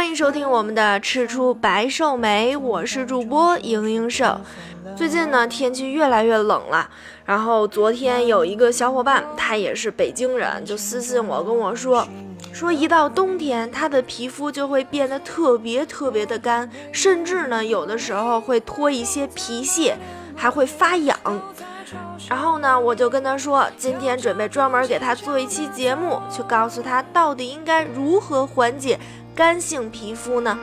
欢迎收听我们的吃出白瘦美，我是主播莹莹瘦。最近呢，天气越来越冷了。然后昨天有一个小伙伴，他也是北京人，就私信我跟我说，说一到冬天，他的皮肤就会变得特别特别的干，甚至呢，有的时候会脱一些皮屑，还会发痒。然后呢，我就跟他说，今天准备专门给他做一期节目，去告诉他到底应该如何缓解干性皮肤呢？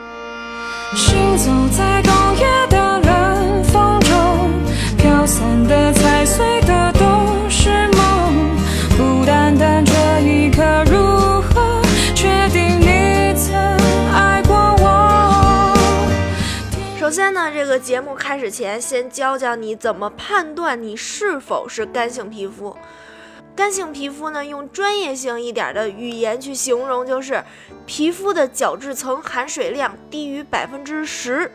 行走在冬夜的冷风中，飘散的踩碎的呢，这个节目开始前，先教教你怎么判断你是否是干性皮肤。干性皮肤呢，用专业性一点的语言去形容，就是皮肤的角质层含水量低于百分之十。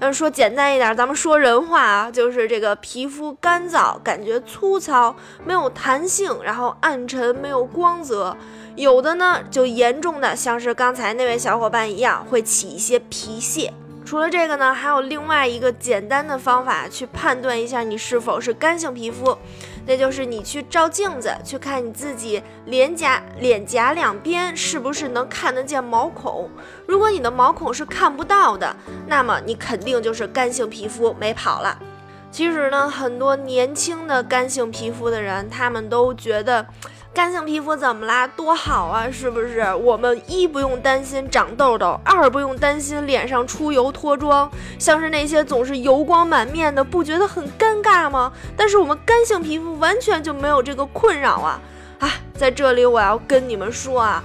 那说简单一点，咱们说人话啊，就是这个皮肤干燥，感觉粗糙，没有弹性，然后暗沉，没有光泽。有的呢，就严重的，像是刚才那位小伙伴一样，会起一些皮屑。除了这个呢，还有另外一个简单的方法去判断一下你是否是干性皮肤。那就是你去照镜子，去看你自己脸颊脸颊两边是不是能看得见毛孔。如果你的毛孔是看不到的，那么你肯定就是干性皮肤没跑了。其实呢，很多年轻的干性皮肤的人，他们都觉得。干性皮肤怎么啦？多好啊，是不是？我们一不用担心长痘痘，二不用担心脸上出油脱妆。像是那些总是油光满面的，不觉得很尴尬吗？但是我们干性皮肤完全就没有这个困扰啊！啊，在这里我要跟你们说啊，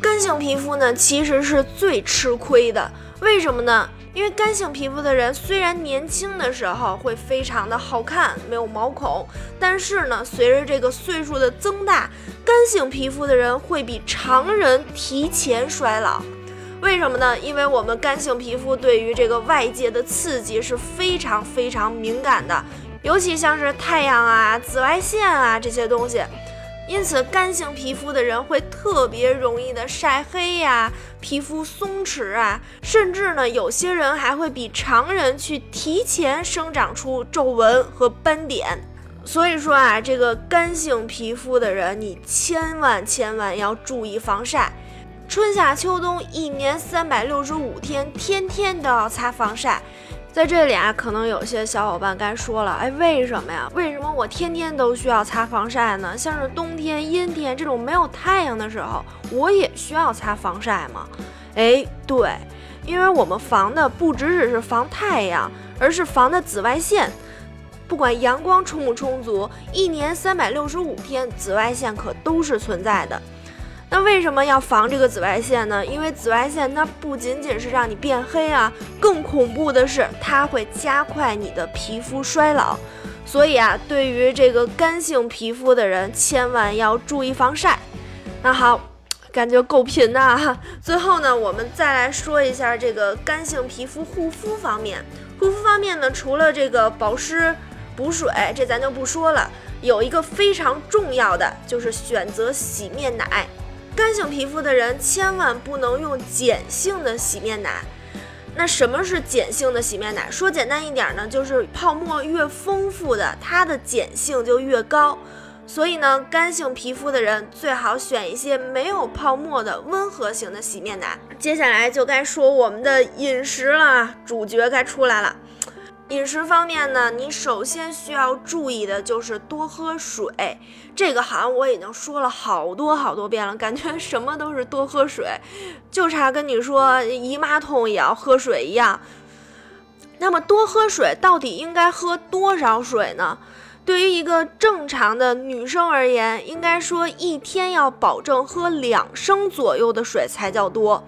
干性皮肤呢其实是最吃亏的，为什么呢？因为干性皮肤的人虽然年轻的时候会非常的好看，没有毛孔，但是呢，随着这个岁数的增大，干性皮肤的人会比常人提前衰老。为什么呢？因为我们干性皮肤对于这个外界的刺激是非常非常敏感的，尤其像是太阳啊、紫外线啊这些东西。因此，干性皮肤的人会特别容易的晒黑呀，皮肤松弛啊，甚至呢，有些人还会比常人去提前生长出皱纹和斑点。所以说啊，这个干性皮肤的人，你千万千万要注意防晒，春夏秋冬一年三百六十五天，天天都要擦防晒。在这里啊，可能有些小伙伴该说了，哎，为什么呀？为什么我天天都需要擦防晒呢？像是冬天、阴天这种没有太阳的时候，我也需要擦防晒吗？哎，对，因为我们防的不只只是防太阳，而是防的紫外线。不管阳光充不充足，一年三百六十五天，紫外线可都是存在的。那为什么要防这个紫外线呢？因为紫外线它不仅仅是让你变黑啊，更恐怖的是它会加快你的皮肤衰老。所以啊，对于这个干性皮肤的人，千万要注意防晒。那好，感觉够贫呐。最后呢，我们再来说一下这个干性皮肤护肤方面。护肤方面呢，除了这个保湿、补水，这咱就不说了。有一个非常重要的，就是选择洗面奶。干性皮肤的人千万不能用碱性的洗面奶。那什么是碱性的洗面奶？说简单一点呢，就是泡沫越丰富的，它的碱性就越高。所以呢，干性皮肤的人最好选一些没有泡沫的温和型的洗面奶。接下来就该说我们的饮食了，主角该出来了。饮食方面呢，你首先需要注意的就是多喝水。这个好像我已经说了好多好多遍了，感觉什么都是多喝水，就差跟你说姨妈痛也要喝水一样。那么多喝水到底应该喝多少水呢？对于一个正常的女生而言，应该说一天要保证喝两升左右的水才叫多，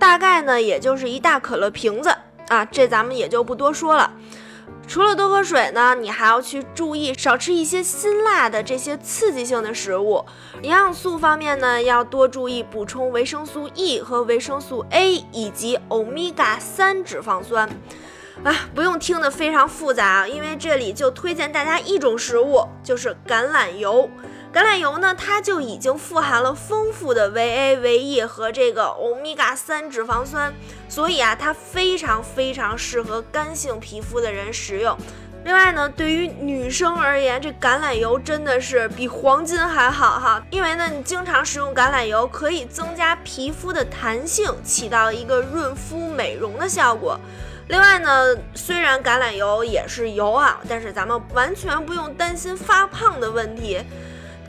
大概呢也就是一大可乐瓶子。啊，这咱们也就不多说了。除了多喝水呢，你还要去注意少吃一些辛辣的这些刺激性的食物。营养素方面呢，要多注意补充维生素 E 和维生素 A 以及欧米伽三脂肪酸。啊，不用听得非常复杂，因为这里就推荐大家一种食物，就是橄榄油。橄榄油呢，它就已经富含了丰富的维 A、维 E 和这个欧米伽三脂肪酸，所以啊，它非常非常适合干性皮肤的人食用。另外呢，对于女生而言，这橄榄油真的是比黄金还好哈，因为呢，你经常食用橄榄油可以增加皮肤的弹性，起到一个润肤美容的效果。另外呢，虽然橄榄油也是油啊，但是咱们完全不用担心发胖的问题。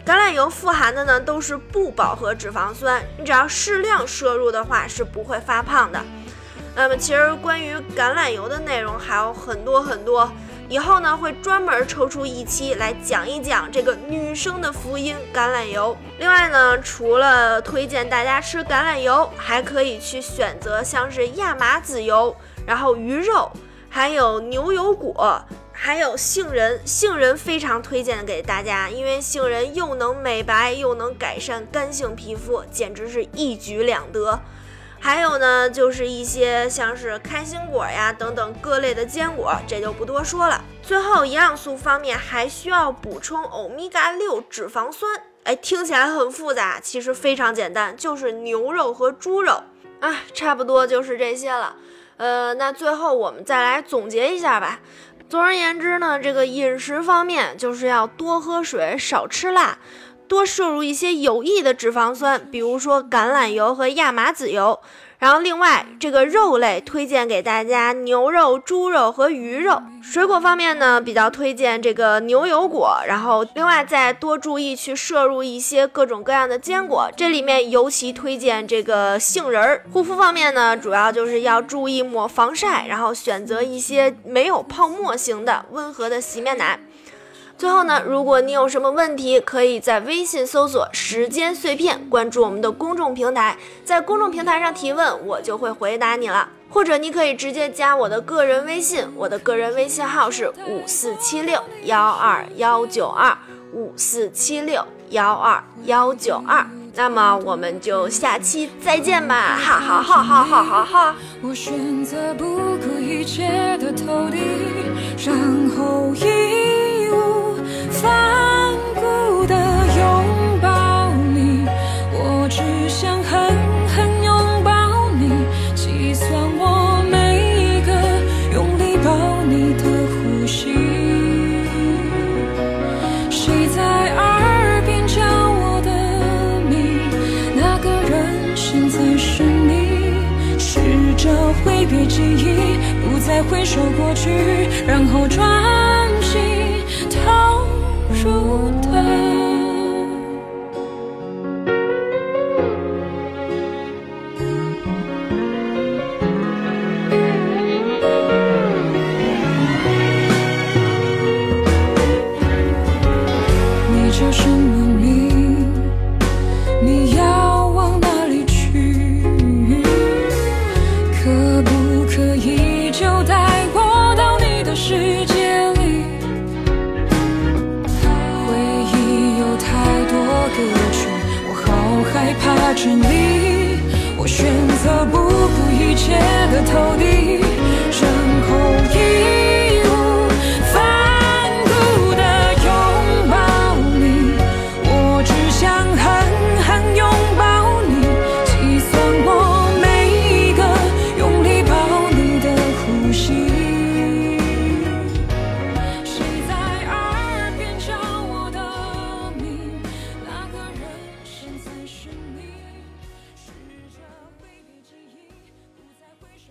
橄榄油富含的呢都是不饱和脂肪酸，你只要适量摄入的话是不会发胖的。那么其实关于橄榄油的内容还有很多很多。以后呢，会专门抽出一期来讲一讲这个女生的福音——橄榄油。另外呢，除了推荐大家吃橄榄油，还可以去选择像是亚麻籽油，然后鱼肉，还有牛油果，还有杏仁。杏仁非常推荐给大家，因为杏仁又能美白，又能改善干性皮肤，简直是一举两得。还有呢，就是一些像是开心果呀等等各类的坚果，这就不多说了。最后，营养素方面还需要补充欧米伽六脂肪酸。哎，听起来很复杂，其实非常简单，就是牛肉和猪肉啊，差不多就是这些了。呃，那最后我们再来总结一下吧。总而言之呢，这个饮食方面就是要多喝水，少吃辣。多摄入一些有益的脂肪酸，比如说橄榄油和亚麻籽油。然后另外这个肉类推荐给大家牛肉、猪肉和鱼肉。水果方面呢，比较推荐这个牛油果。然后另外再多注意去摄入一些各种各样的坚果，这里面尤其推荐这个杏仁儿。护肤方面呢，主要就是要注意抹防晒，然后选择一些没有泡沫型的温和的洗面奶。最后呢，如果你有什么问题，可以在微信搜索“时间碎片”，关注我们的公众平台，在公众平台上提问，我就会回答你了。或者你可以直接加我的个人微信，我的个人微信号是五四七六幺二幺九二五四七六幺二幺九二。那么我们就下期再见吧，哈哈哈哈哈哈哈！我选择不顾一切的投递，然后挥别记忆，不再回首过去，然后专心投入的。好害怕沉溺。我选择不顾一切的投递，然后一。